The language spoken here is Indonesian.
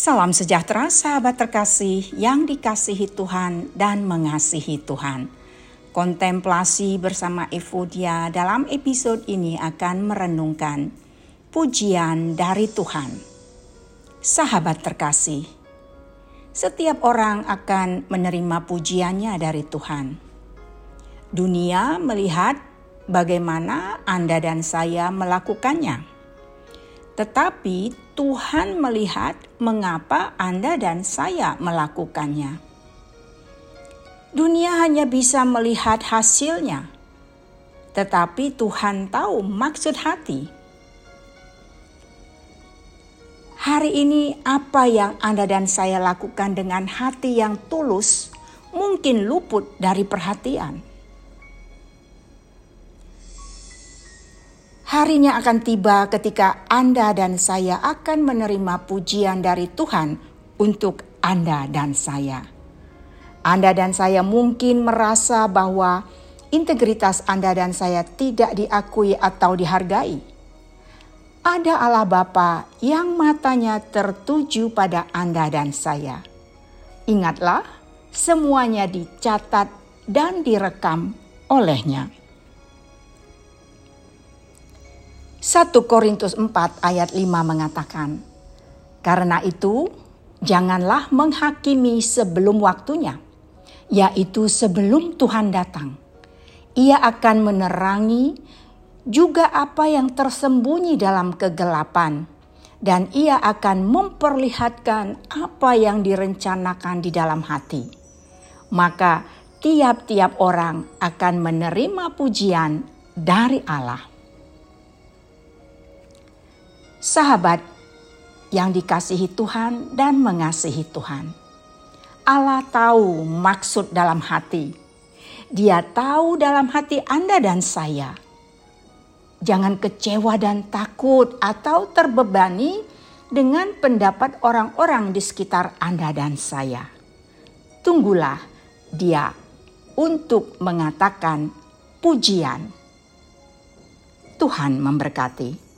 Salam sejahtera sahabat terkasih yang dikasihi Tuhan dan mengasihi Tuhan. Kontemplasi bersama Evodia dalam episode ini akan merenungkan pujian dari Tuhan. Sahabat terkasih, setiap orang akan menerima pujiannya dari Tuhan. Dunia melihat bagaimana Anda dan saya melakukannya tetapi Tuhan melihat mengapa Anda dan saya melakukannya. Dunia hanya bisa melihat hasilnya, tetapi Tuhan tahu maksud hati. Hari ini, apa yang Anda dan saya lakukan dengan hati yang tulus mungkin luput dari perhatian Harinya akan tiba ketika Anda dan saya akan menerima pujian dari Tuhan untuk Anda dan saya. Anda dan saya mungkin merasa bahwa integritas Anda dan saya tidak diakui atau dihargai. Ada Allah Bapa yang matanya tertuju pada Anda dan saya. Ingatlah, semuanya dicatat dan direkam olehnya. 1 Korintus 4 ayat 5 mengatakan, Karena itu, janganlah menghakimi sebelum waktunya, yaitu sebelum Tuhan datang. Ia akan menerangi juga apa yang tersembunyi dalam kegelapan, dan ia akan memperlihatkan apa yang direncanakan di dalam hati. Maka tiap-tiap orang akan menerima pujian dari Allah. Sahabat yang dikasihi Tuhan dan mengasihi Tuhan. Allah tahu maksud dalam hati. Dia tahu dalam hati Anda dan saya. Jangan kecewa dan takut atau terbebani dengan pendapat orang-orang di sekitar Anda dan saya. Tunggulah dia untuk mengatakan pujian. Tuhan memberkati.